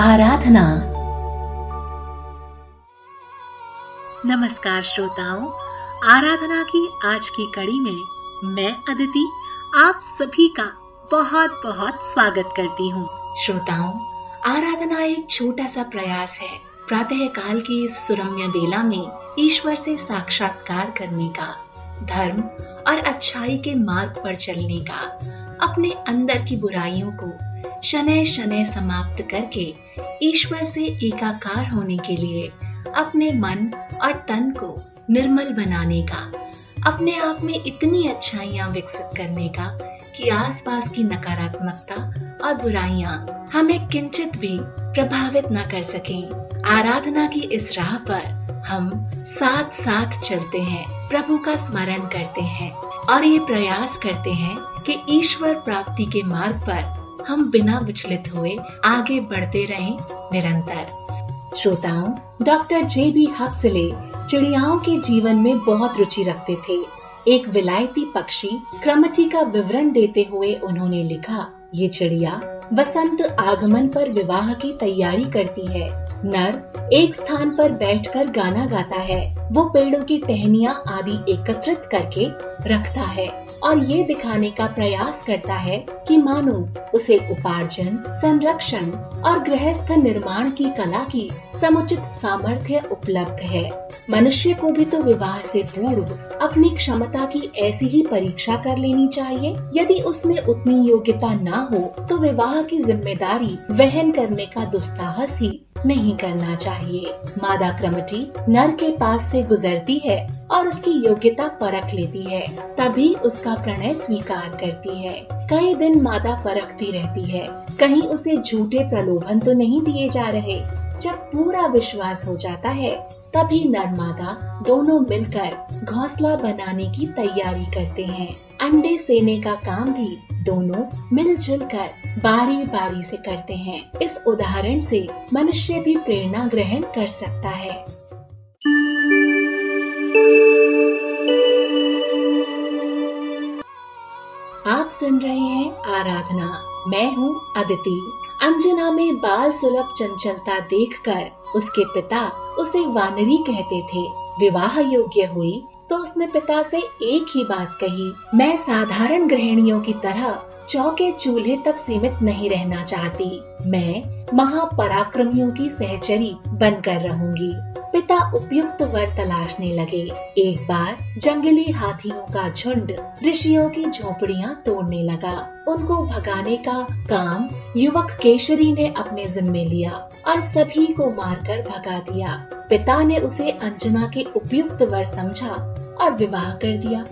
आराधना। नमस्कार श्रोताओं आराधना की आज की कड़ी में मैं अदिति आप सभी का बहुत बहुत स्वागत करती हूँ। श्रोताओं आराधना एक छोटा सा प्रयास है। प्रातः काल की इस सुरम्य बेला में ईश्वर से साक्षात्कार करने का। धर्म और अच्छाई के मार्ग पर चलने का अपने अंदर की बुराइयों को शनै शनै समाप्त करके ईश्वर से एकाकार होने के लिए अपने मन और तन को निर्मल बनाने का, अपने आप में इतनी अच्छाइयाँ विकसित करने का कि आसपास की नकारात्मकता और बुराइयाँ हमें किंचित भी प्रभावित न कर सकें। आराधना की इस राह पर हम साथ साथ चलते हैं प्रभु का स्मरण करते हैं और ये प्रयास करते हैं कि ईश्वर प्राप्ति के मार्ग पर हम बिना विचलित हुए आगे बढ़ते रहें निरंतर। श्रोताओं, डॉक्टर जे बी हक्सले चिड़ियाओं के जीवन में बहुत रुचि रखते थे। एक विलायती पक्षी क्रमटी का विवरण देते हुए उन्होंने लिखा, ये चिड़िया बसंत आगमन पर विवाह की तैयारी करती है। नर एक स्थान पर बैठकर गाना गाता है। वो पेड़ों की टहनिया आदि एकत्रित करके रखता है और ये दिखाने का प्रयास करता है कि मानो उसे उपार्जन, संरक्षण और गृहस्थ निर्माण की कला की समुचित सामर्थ्य उपलब्ध है। मनुष्य को भी तो विवाह से पूर्व अपनी क्षमता की ऐसी ही परीक्षा कर लेनी चाहिए। यदि उसमें उतनी योग्यता न हो तो विवाह की ज़िम्मेदारी वहन करने का दुस्साहस ही नहीं करना चाहिए। मादा क्रमटी नर के पास से गुजरती है और उसकी योग्यता परख लेती है। तभी उसका प्रणय स्वीकार करती है। कई दिन मादा परखती रहती है। कहीं उसे झूठे प्रलोभन तो नहीं दिए जा रहे। जब पूरा विश्वास हो जाता है, तभी नर्मादा दोनों मिलकर घोंसला बनाने की तैयारी करते हैं। अंडे सेने का काम भी दोनों मिलजुल कर बारी बारी से करते हैं। इस उदाहरण से मनुष्य भी प्रेरणा ग्रहण कर सकता है। आप सुन रहे हैं आराधना। मैं हूँ अदिति अंजना में बाल सुलभ चंचलता देखकर उसके पिता उसे वानरी कहते थे। विवाह योग्य हुई तो उसने पिता से एक ही बात कही, मैं साधारण गृहिणियों की तरह चौके चूल्हे तक सीमित नहीं रहना चाहती। मैं महापराक्रमियों की सहचरी बनकर रहूँगी। पिता उपयुक्त वर तलाशने लगे। एक बार जंगली हाथियों का झुंड ऋषियों की झोपड़ियाँ तोड़ने लगा। उनको भगाने का काम युवक केशरी ने अपने जिम्मे लिया और सभी को मारकर भगा दिया। पिता ने उसे अंजना के उपयुक्त वर समझा और विवाह कर दिया।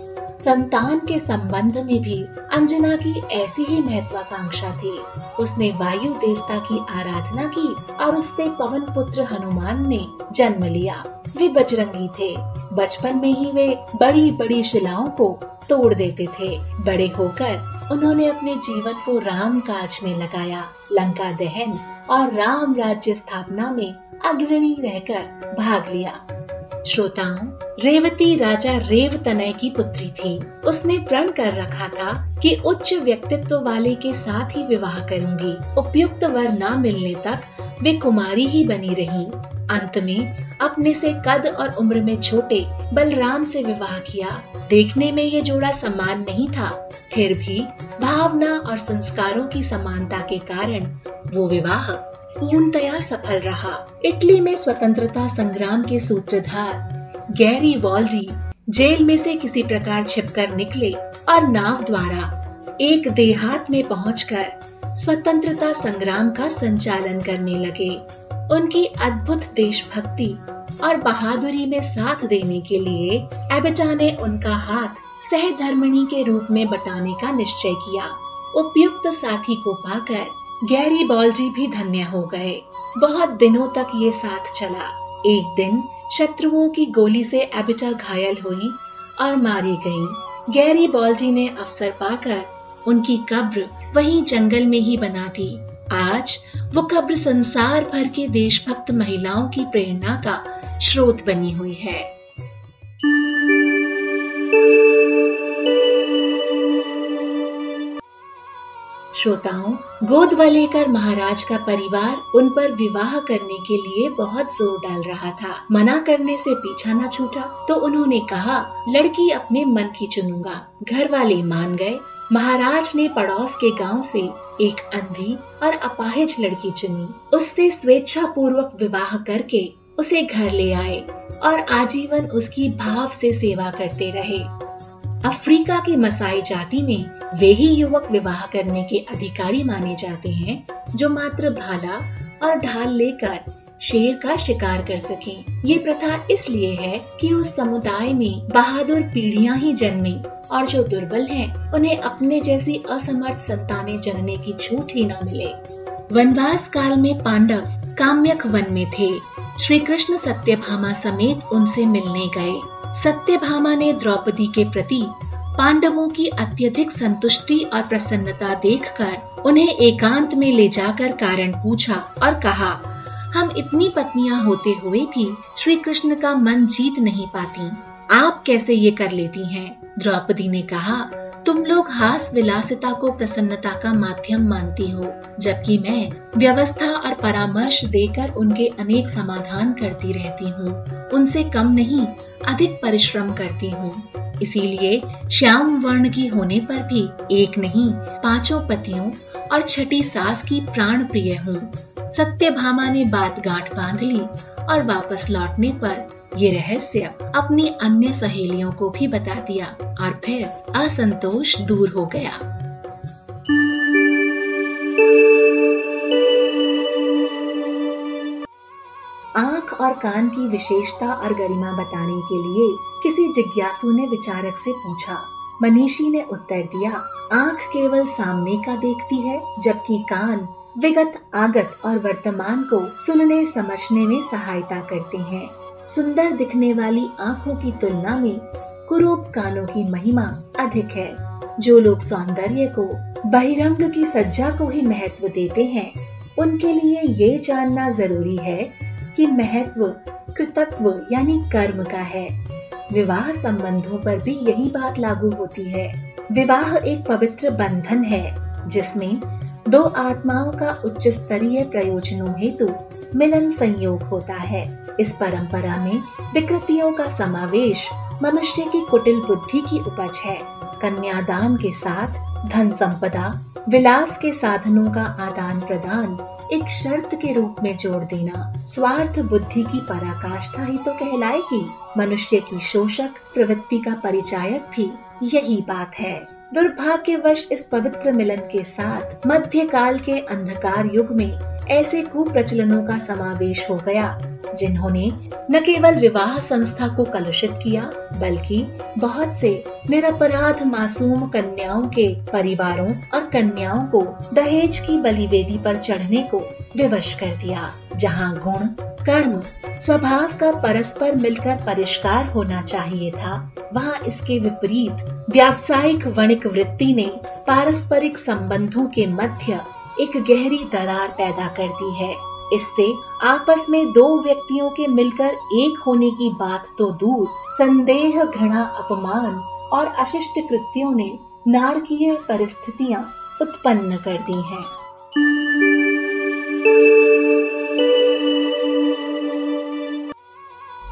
संतान के संबंध में भी अंजना की ऐसी ही महत्वाकांक्षा थी। उसने वायु देवता की आराधना की और उससे पवन पुत्र हनुमान ने जन्म लिया। वे बजरंगी थे। बचपन में ही वे बड़ी बड़ी शिलाओं को तोड़ देते थे। बड़े होकर उन्होंने अपने जीवन को राम काज में लगाया। लंका दहन और राम राज्य स्थापना में अग्रणी रहकर भाग लिया। श्रोताओं, रेवती राजा रेव तनय की पुत्री थी। उसने प्रण कर रखा था कि उच्च व्यक्तित्व वाले के साथ ही विवाह करूँगी। उपयुक्त वर न मिलने तक वे कुमारी ही बनी रही। अंत में अपने से कद और उम्र में छोटे बलराम से विवाह किया। देखने में ये जोड़ा समान नहीं था। फिर भी भावना और संस्कारों की समानता के कारण वो विवाह पूर्णतया सफल रहा। इटली में स्वतंत्रता संग्राम के सूत्रधार गैरी वॉल्डी जेल में से किसी प्रकार छिपकर निकले और नाव द्वारा एक देहात में पहुंचकर स्वतंत्रता संग्राम का संचालन करने लगे। उनकी अद्भुत देशभक्ति और बहादुरी में साथ देने के लिए एबेटा ने उनका हाथ सहधर्मिणी के रूप में बटाने का निश्चय किया। उपयुक्त साथी को पाकर गैरी बॉलजी भी धन्य हो गए। बहुत दिनों तक ये साथ चला। एक दिन शत्रुओं की गोली से एबिटा घायल हुई और मारी गई। गैरी बॉलजी ने अवसर पाकर उनकी कब्र वहीं जंगल में ही बना दी। आज वो कब्र संसार भर के देशभक्त महिलाओं की प्रेरणा का स्रोत बनी हुई है। श्रोताओं गोद में लेकर महाराज का परिवार उन पर विवाह करने के लिए बहुत ज़ोर डाल रहा था। मना करने से पीछा न छूटा तो उन्होंने कहा, लड़की अपने मन की चुनूँगा। घर वाले मान गए। महाराज ने पड़ोस के गाँव से एक अंधी और अपाहिज लड़की चुनी। उससे स्वेच्छा पूर्वक विवाह करके उसे घर ले आए और आजीवन उसकी भाव से सेवा करते रहे। अफ्रीका के मसाई जाति में वे ही युवक विवाह करने के अधिकारी माने जाते हैं जो मात्र भाला और ढाल लेकर शेर का शिकार कर सके। ये प्रथा इसलिए है कि उस समुदाय में बहादुर पीढ़ियाँ ही जन्मे और जो दुर्बल हैं, उन्हें अपने जैसी असमर्थ संतानें जनने की छूट ही न मिले। वनवास काल में पांडव काम्यक वन में थे। श्री कृष्ण सत्यभामा समेत उनसे मिलने गए। सत्यभामा ने द्रौपदी के प्रति पांडवों की अत्यधिक संतुष्टि और प्रसन्नता देखकर उन्हें एकांत में ले जाकर कारण पूछा और कहा, हम इतनी पत्नियाँ होते हुए भी श्री कृष्ण का मन जीत नहीं पाती आप कैसे ये कर लेती हैं? द्रौपदी ने कहा तुम लोग हास विलासिता को प्रसन्नता का माध्यम मानती हो, जबकि मैं व्यवस्था और परामर्श देकर उनके अनेक समाधान करती रहती हूँ। उनसे कम नहीं, अधिक परिश्रम करती हूँ। इसीलिए श्याम वर्ण की होने पर भी एक नहीं, पाँचों पतियों और छठी सास की प्राण प्रिय हूँ। सत्यभामा ने बात गांठ बाँध ली और वापस लौटने पर ये रहस्य अपनी अन्य सहेलियों को भी बता दिया और फिर असंतोष दूर हो गया। आँख और कान की विशेषता और गरिमा बताने के लिए किसी जिज्ञासु ने विचारक से पूछा। मनीषी ने उत्तर दिया, आँख केवल सामने का देखती है, जबकि कान विगत आगत और वर्तमान को सुनने समझने में सहायता करते हैं। सुंदर दिखने वाली आँखों की तुलना में कुरूप कानों की महिमा अधिक है। जो लोग सौंदर्य को, बहिरंग की सज्जा को ही महत्व देते हैं, उनके लिए ये जानना ज़रूरी है कि महत्व कृतत्व यानी कर्म का है। विवाह संबंधों पर भी यही बात लागू होती है। विवाह एक पवित्र बंधन है, जिसमें दो आत्माओं का उच्च स्तरीय प्रयोजनों हेतु मिलन संयोग होता है। इस परंपरा में विकृतियों का समावेश मनुष्य की कुटिल बुद्धि की उपज है। कन्यादान के साथ धन संपदा, विलास के साधनों का आदान प्रदान, एक शर्त के रूप में जोड़ देना, स्वार्थ बुद्धि की पराकाष्ठा ही तो कहलाएगी। मनुष्य की शोषक प्रवृत्ति का परिचायक भी यही बात है। दुर्भाग्यवश इस पवित्र मिलन के साथ मध्यकाल के अंधकार युग में ऐसे कुप्रचलनों का समावेश हो गया, जिन्होंने न केवल विवाह संस्था को कलुषित किया, बल्कि बहुत से निरपराध मासूम कन्याओं के परिवारों और कन्याओं को दहेज की बलिवेदी पर चढ़ने को विवश कर दिया, जहाँ गुण कर्म, स्वभाव का परस्पर मिलकर परिष्कार होना चाहिए था वहाँ इसके विपरीत व्यावसायिक वणिक वृत्ति ने पारस्परिक संबंधों के मध्य एक गहरी दरार पैदा कर दी है इससे आपस में दो व्यक्तियों के मिलकर एक होने की बात तो दूर, संदेह घृणा, अपमान और अशिष्ट कृत्यों ने नारकीय परिस्थितियाँ उत्पन्न कर दी हैं।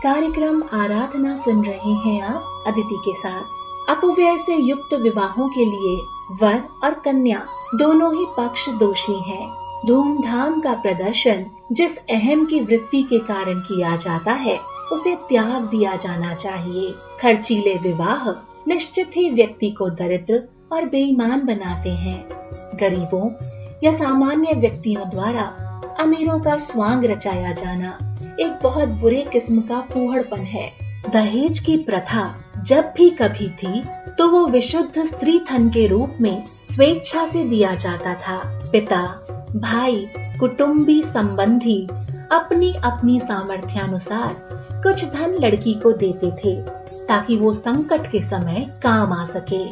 कार्यक्रम आराधना सुन रहे हैं आप अदिति के साथ। अपव्यय से युक्त विवाहों के लिए वर और कन्या दोनों ही पक्ष दोषी हैं। धूमधाम का प्रदर्शन जिस अहम की वृत्ति के कारण किया जाता है, उसे त्याग दिया जाना चाहिए। खर्चीले विवाह निश्चित ही व्यक्ति को दरिद्र और बेईमान बनाते हैं। गरीबों या सामान्य व्यक्तियों द्वारा अमीरों का स्वांग रचाया जाना एक बहुत बुरे किस्म का फूहड़पन है। दहेज की प्रथा जब भी कभी थी तो वो विशुद्ध स्त्री धन के रूप में स्वेच्छा से दिया जाता था। पिता, भाई, कुटुंबी संबंधी अपनी अपनी सामर्थ्यानुसार कुछ धन लड़की को देते थे, ताकि वो संकट के समय काम आ सके।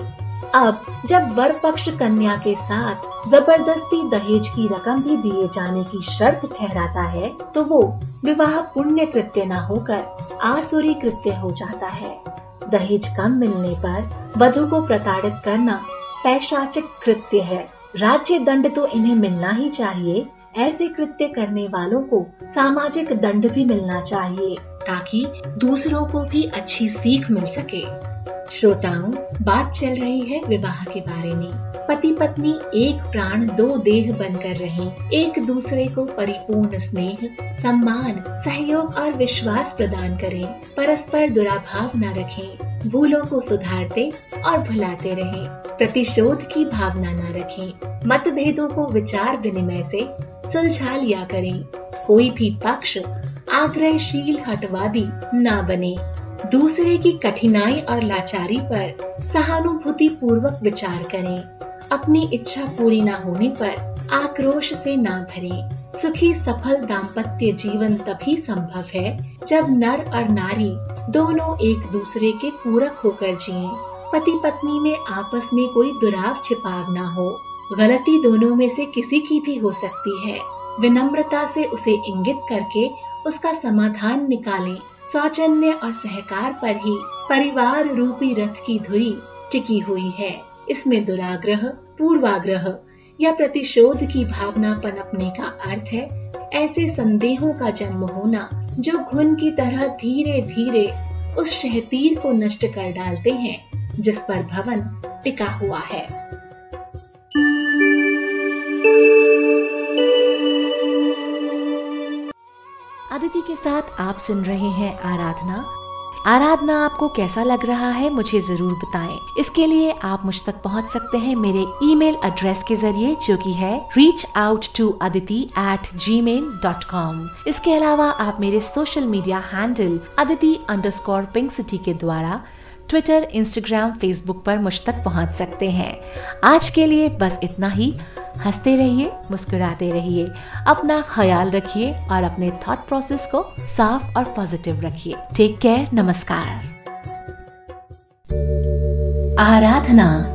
अब जब वर पक्ष कन्या के साथ ज़बरदस्ती दहेज की रकम भी दिए जाने की शर्त ठहराता है तो वो विवाह पुण्य कृत्य न होकर आसुरी कृत्य हो जाता है। दहेज कम मिलने पर वधु को प्रताड़ित करना पैशाचिक कृत्य है। राज्य दंड तो इन्हें मिलना ही चाहिए, ऐसे कृत्य करने वालों को सामाजिक दंड भी मिलना चाहिए, ताकि दूसरों को भी अच्छी सीख मिल सके। श्रोताओं, बात चल रही है विवाह के बारे में। पति पत्नी एक प्राण, दो देह बनकर रहे। एक दूसरे को परिपूर्ण स्नेह, सम्मान, सहयोग और विश्वास प्रदान करें। परस्पर दुराभाव न रखें। भूलों को सुधारते और भुलाते रहें। प्रतिशोध की भावना न रखें। मतभेदों को विचार विनिमय से सुलझा लिया करें। कोई भी पक्ष आग्रहशील हटवादी न बने। दूसरे की कठिनाई और लाचारी पर सहानुभूति पूर्वक विचार करें। अपनी इच्छा पूरी न होने पर आक्रोश से न भरें। सुखी, सफल दाम्पत्य जीवन तभी संभव है जब नर और नारी दोनों एक दूसरे के पूरक होकर जिए। पति पत्नी में आपस में कोई दुराव, छिपाव न हो। गलती दोनों में से किसी की भी हो सकती है। विनम्रता से उसे इंगित करके उसका समाधान निकालें। सौजन्य और सहकार पर ही परिवार रूपी रथ की धुरी टिकी हुई है। इसमें दुराग्रह, पूर्वाग्रह या प्रतिशोध की भावना पनपने का अर्थ है। ऐसे संदेहों का जन्म होना जो घुन की तरह धीरे धीरे उस शहतीर को नष्ट कर डालते हैं, जिस पर भवन टिका हुआ है। साथ आप सुन रहे हैं आराधना। आराधना, आपको कैसा लग रहा है, मुझे ज़रूर बताएँ। इसके लिए आप मुझ तक पहुँच सकते हैं मेरे ईमेल एड्रेस के ज़रिए, जो कि है reach out to Aditi at Gmail dot com इसके अलावा आप मेरे social media handle Aditi underscore pink city के द्वारा ट्विटर इंस्टाग्राम फेसबुक पर मुझ तक पहुँच सकते हैं। आज के लिए बस इतना ही। हँसते रहिए, मुस्कुराते रहिए, अपना ख्याल रखिए और अपने थॉट प्रोसेस को साफ़ और पॉजिटिव रखिए। टेक केयर नमस्कार। आराधना